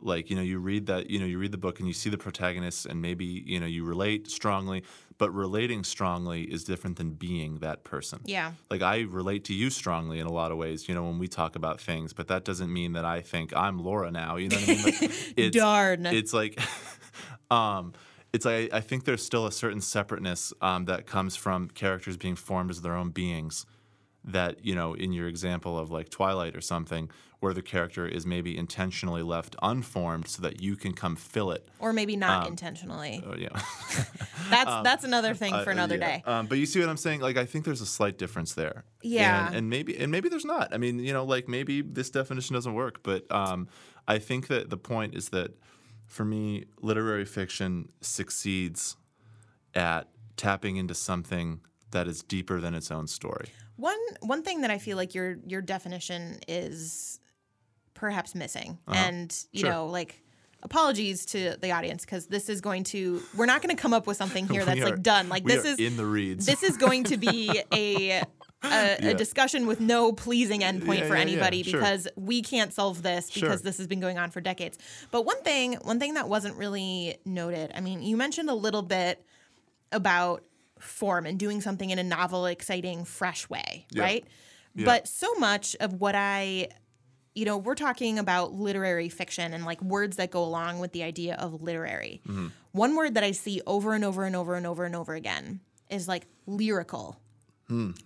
Like you know you read that you know you read the book and you see the protagonists and maybe you know you relate strongly but relating strongly is different than being that person yeah like I relate to you strongly in a lot of ways, you know, when we talk about things, but that doesn't mean that I think I'm Laura now. You know what I mean? Like, it's, Darn. It's like, um, it's like I think there's still a certain separateness um, that comes from characters being formed as their own beings. That you know, in your example of like Twilight or something, where the character is maybe intentionally left unformed so that you can come fill it. or maybe not intentionally Oh, yeah. that's that's another thing for Uh, another yeah. day Um, but you see what I'm saying? Like I think there's a slight difference there. Yeah. And, and maybe and maybe there's not. I mean, you know, like maybe this definition doesn't work, but um, I think that the point is that for me, literary fiction succeeds at tapping into something that is deeper than its own story. One one thing that I feel like your your definition is perhaps missing. Uh-huh. And, you Sure. know, like apologies to the audience because this is going to we're not going to come up with something here that's are- like done. Like this is in the reads. this is going to be a a, a discussion with no pleasing endpoint Yeah, for yeah, yeah, anybody sure. because we can't solve this Sure. because this has been going on for decades. But one thing, one thing that wasn't really noted. I mean, you mentioned a little bit about form and doing something in a novel, exciting, fresh way, Yeah. right? Yeah. But so much of what I you know, we're talking about literary fiction and like words that go along with the idea of literary. Mm-hmm. One word that I see over and over and over and over and over again is like lyrical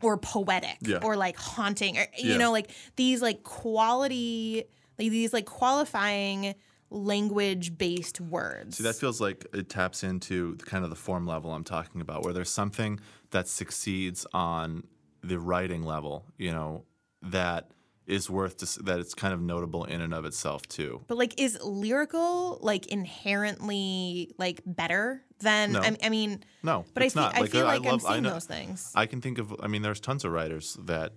or poetic. Yeah. or like haunting or you Yeah. know like these like quality like these like qualifying language based words. See, that feels like it taps into the- kind of the form level I'm talking about, where there's something that succeeds on the writing level, you know, that is worth to, that it's kind of notable in and of itself too. But like, is lyrical like inherently like better than? No. I, I mean, No, but it's I, fe- not. I Like, feel I like I'm love- I seeing know- those things. I can think of. I mean, there's tons of writers that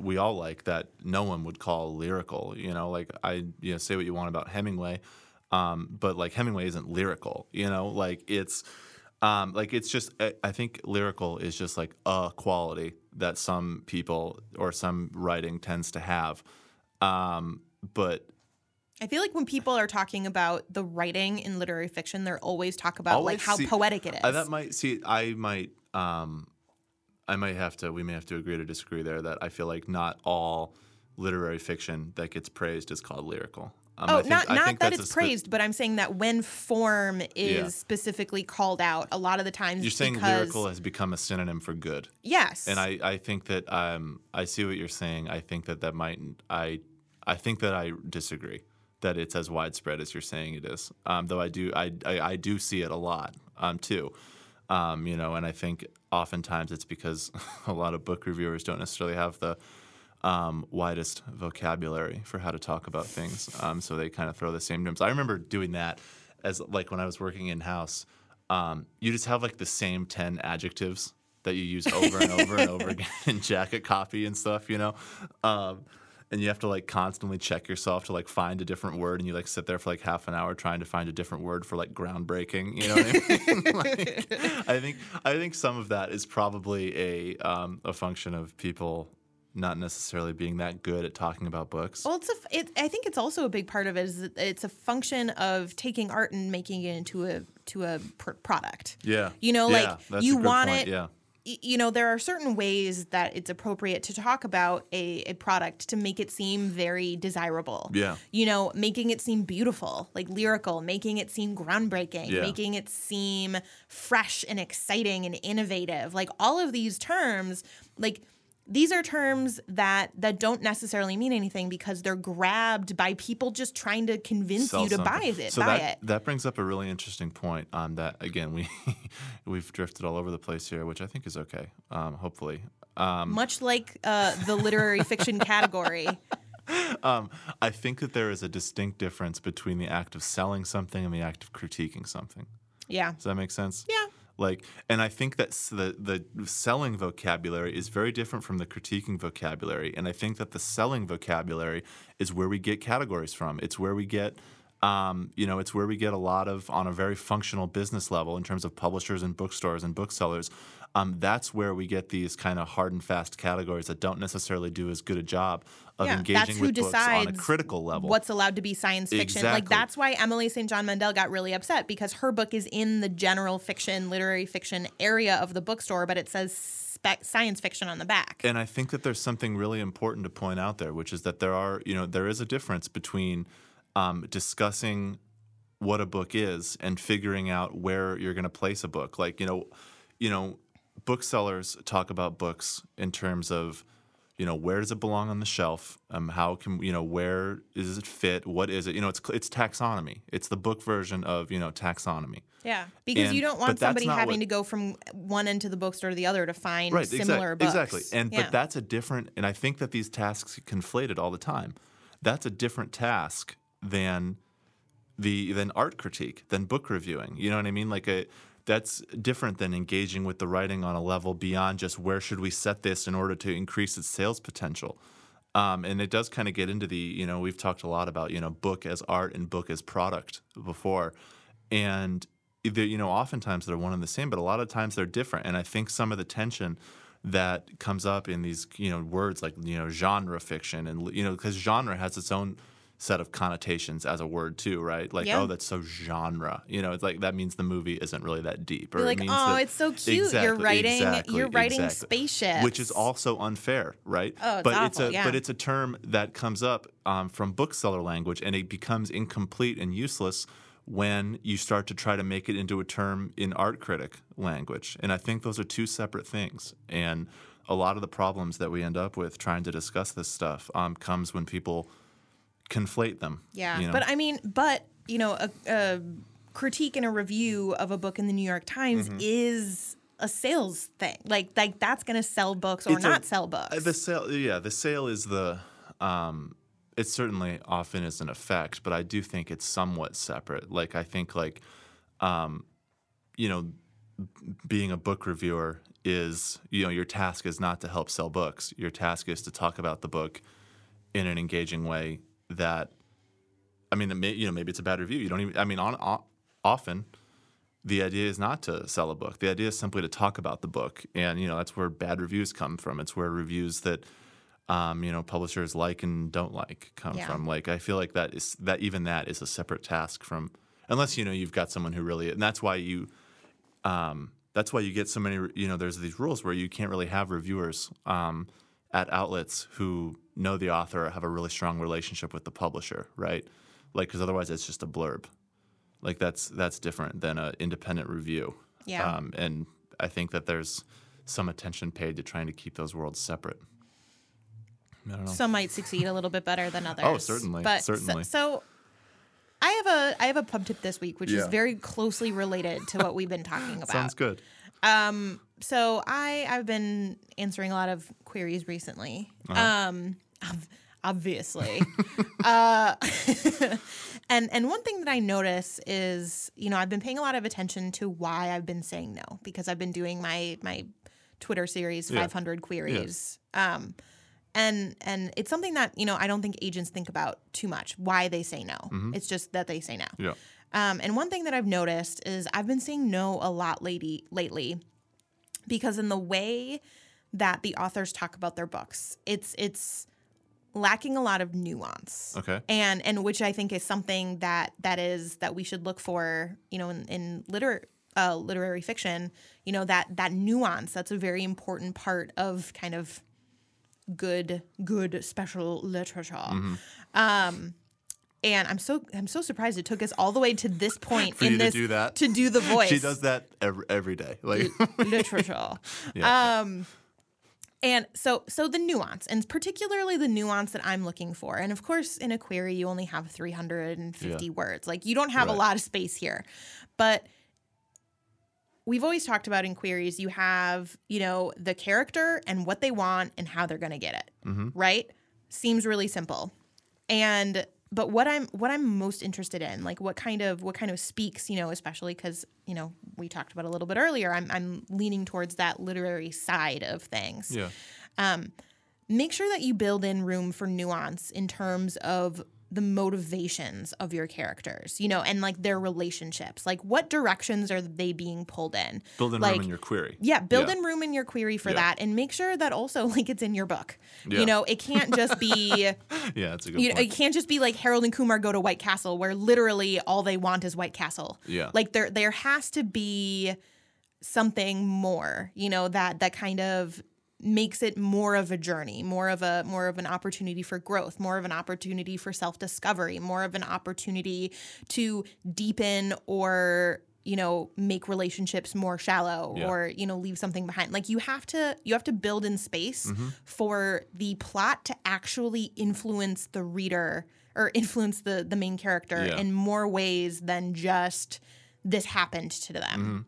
we all like that no one would call lyrical. You know, like I, you know, say what you want about Hemingway, um, but like Hemingway isn't lyrical. You know, like it's, um, like it's just. I, I think lyrical is just like a quality that some people or some writing tends to have. Um, but I feel like when people are talking about the writing in literary fiction, they're always talk about like how see- poetic it is. I, that might see. I might. Um, I might have to. We may have to agree to disagree there. That I feel like not all literary fiction that gets praised is called lyrical. Um, Oh, I think- not not that that's it's spe- praised, but I'm saying that when form is Yeah. specifically called out, a lot of the times You're saying because, lyrical has become a synonym for good, Yes, and I, I think that um, I see what you're saying. I think that that might. I I think that I disagree. That it's as widespread as you're saying it is. Um, though I do I, I I do see it a lot um, too. Um, you know, and I think oftentimes it's because a lot of book reviewers don't necessarily have the um, widest vocabulary for how to talk about things. Um, so they kind of throw the same terms. I remember doing that as like when I was working in house. Um, you just have like the same ten adjectives that you use over and over and over again in jacket copy and stuff, you know. And you have to like constantly check yourself to like find a different word, and you like sit there for like half an hour trying to find a different word for like groundbreaking. You know what I mean? like, I think I think some of that is probably a um, a function of people not necessarily being that good at talking about books. Well, it's a. f- It, I think it's also a big part of it is that it's a function of taking art and making it into a to a pr- product. yeah, You know, Yeah, like you want point, it. Yeah, You know, there are certain ways that it's appropriate to talk about a, a product to make it seem very desirable. Yeah. You know, making it seem beautiful, like lyrical, making it seem groundbreaking, Yeah. making it seem fresh and exciting and innovative. Like all of these terms, like these are terms that that don't necessarily mean anything because they're grabbed by people just trying to convince Sell you to something. buy it. So buy that, it. that brings up a really interesting point. on that again, we we've drifted all over the place here, which I think is okay. Um, hopefully, um, Much like uh, the literary fiction category. um, I think that there is a distinct difference between the act of selling something and the act of critiquing something. Yeah. Does that make sense? Yeah. Like, and I think that the the selling vocabulary is very different from the critiquing vocabulary, and I think that the selling vocabulary is where we get categories from. It's where we get, um, you know, it's where we get a lot of on a very functional business level in terms of publishers and bookstores and booksellers. Um, that's where we get these kind of hard and fast categories that don't necessarily do as good a job of Yeah, engaging that's who with books on a critical level. what's allowed to be science fiction. Like that's why Emily St. John Mandel got really upset because her book is in the general fiction, literary fiction area of the bookstore, but it says science fiction on the back. And I think that there's something really important to point out there, which is that there are, you know, there is a difference between um, discussing what a book is and figuring out where you're going to place a book. Like, you know, you know, booksellers talk about books in terms of, you know, where does it belong on the shelf? Um, how can you know where does it fit? What is it? You know, it's it's taxonomy. It's the book version of you know taxonomy. yeah, because and- you don't want somebody having what- to go from one end to the bookstore to the other to find right similar exact- books. exactly and Yeah. but that's a different and i think that these tasks conflated all the time that's a different task than the than art critique than book reviewing you know what i mean like a that's different than engaging with the writing on a level beyond just where should we set this in order to increase its sales potential Um, and it does kind of get into the, you know, we've talked a lot about, you know, book as art and book as product before. And, you know, oftentimes they're one and the same, but a lot of times they're different. And I think some of the tension that comes up in these, you know, words like, you know, genre fiction and, you know, because genre has its own set of connotations as a word too, right? Like, Yeah. oh, that's so genre. You know, it's like that means the movie isn't really that deep. Or You're it like, means oh, that- it's so cute. you're writing, exactly, you're writing exactly. spaceships, which is also unfair, right? Oh, it's but it's a yeah. but it's a term that comes up um, from bookseller language, and it becomes incomplete and useless when you start to try to make it into a term in art critic language. And I think those are two separate things. And a lot of the problems that we end up with trying to discuss this stuff um, comes when people conflate them. Yeah, you know? but I mean, but you know, a, a critique and a review of a book in the New York Times Mm-hmm. is a sales thing. Like, like that's going to sell books or It's a- not sell books. The sale, yeah, the sale is the. Um, it certainly often is an effect, but I do think it's somewhat separate. Like I think, like, um, you know, being a book reviewer is, you know, your task is not to help sell books. Your task is to talk about the book in an engaging way that, I mean, it may, you know, maybe it's a bad review. You don't even. I mean, on, on often the idea is not to sell a book. The idea is simply to talk about the book, and you know that's where bad reviews come from. It's where reviews that um, you know publishers like and don't like come Yeah. from. Like I feel like that is that even that is a separate task from unless you know you've got someone who really and that's why you um, that's why you get so many you know there's these rules where you can't really have reviewers um, at outlets who know the author or have a really strong relationship with the publisher, right? Like because otherwise it's just a blurb. Like that's that's different than an independent review. Yeah. Um, and I think that there's some attention paid to trying to keep those worlds separate. I don't know. Some might succeed a little bit better than others. Oh, certainly, But certainly. So, I have a I have a pub tip this week, which is very closely related to what we've been talking about. Sounds good. Um, so I I've been answering a lot of queries recently. Uh-huh. Um, obviously. uh, and and one thing that I notice is, you know, I've been paying a lot of attention to why I've been saying no because I've been doing my my Twitter series Yeah. 500 queries. Um, and and it's something that you know I don't think agents think about too much why they say no. It's just that they say no. Mm-hmm. Yeah. Um, and one thing that I've noticed is I've been saying no a lot lately, lately because in the way that the authors talk about their books, it's it's lacking a lot of nuance. Okay. And and which I think is something that that is that we should look for, you know, in, in liter uh, literary fiction, you know, that that nuance, that's a very important part of kind of good good special literature. Mm-hmm. Um and I'm so I'm so surprised it took us all the way to this point For in you to this do that? to do the voice. She does that every, every day. Like literature. Yeah. Um and so so the nuance and particularly the nuance that I'm looking for. And of course in a query you only have 350 Yeah. words. Like you don't have a lot of space here. But we've always talked about in queries you have, you know, the character and what they want and how they're going to get it. Mm-hmm. Right? Seems really simple. And but what I'm what I'm most interested in, like what kind of what kind of speaks, you know, especially cuz, you know, we talked about a little bit earlier, I'm I'm leaning towards that literary side of things yeah. um, make sure that you build in room for nuance in terms of the motivations of your characters, you know, and like their relationships. Like, what directions are they being pulled in? Build in like, room in your query. Yeah, build Yeah. in room in your query for Yeah. that, and make sure that also like it's in your book. Yeah. You know, it can't just be Yeah, that's a good you know, it can't just be like Harold and Kumar go to White Castle, where literally all they want is White Castle. Yeah. like there there has to be something more, you know, that that kind of makes it more of a journey, more of a more of an opportunity for growth, more of an opportunity for self-discovery, more of an opportunity to deepen or you know make relationships more shallow Yeah. or you know leave something behind like you have to you have to build in space for the plot to actually influence the reader or influence the the main character Yeah. in more ways than just this happened to them Mm-hmm.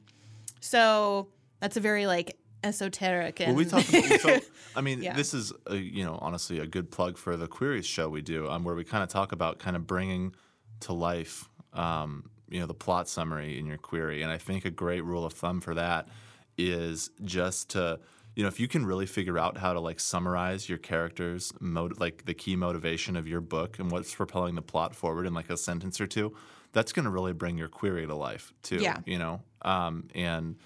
so that's a very like esoteric and Well, we talk. About, so, I mean, Yeah. this is a, you know honestly a good plug for the queries show we do, um, where we kind of talk about kind of bringing to life, um, you know, the plot summary in your query. And I think a great rule of thumb for that is just to you know, if you can really figure out how to like summarize your characters, mot- like the key motivation of your book and what's propelling the plot forward in like a sentence or two, that's going to really bring your query to life too. Yeah. You know, um, and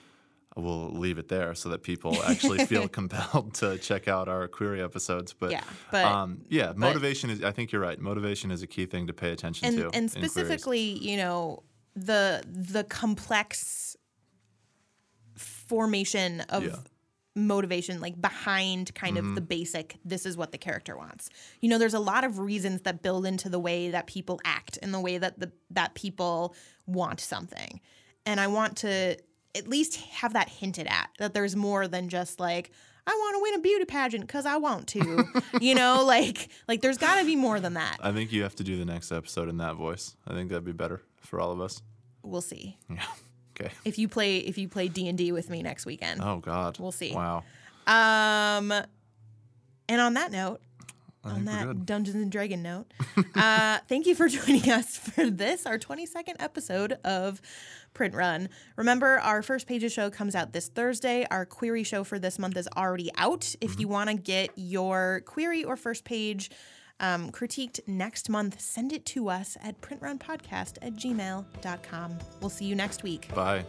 we'll leave it there so that people actually feel compelled to check out our query episodes. But Yeah, but- um, yeah, motivation is. I think you're right. Motivation is a key thing to pay attention and to. and specifically, you know, the the complex formation of Yeah. motivation like behind kind Mm-hmm. of the basic this is what the character wants. You know, there's a lot of reasons that build into the way that people act and the way that the that people want something. And I want to at least have that hinted at that there's more than just like I want to win a beauty pageant cuz I want to. you know, like like there's got to be more than that. I think you have to do the next episode in that voice. I think that'd be better for all of us. We'll see. Yeah. Okay. If you play if you play D&D with me next weekend. Oh God. We'll see. Wow. Um and on that note, I on that. Dungeons and Dragon note, uh, thank you for joining us for this, our 22nd episode of Print Run. Remember, our first pages show comes out this Thursday. Our query show for this month is already out. If Mm-hmm. you want to get your query or first page um, critiqued next month, send it to us at printrunpodcast at gmail.com. We'll see you next week. Bye.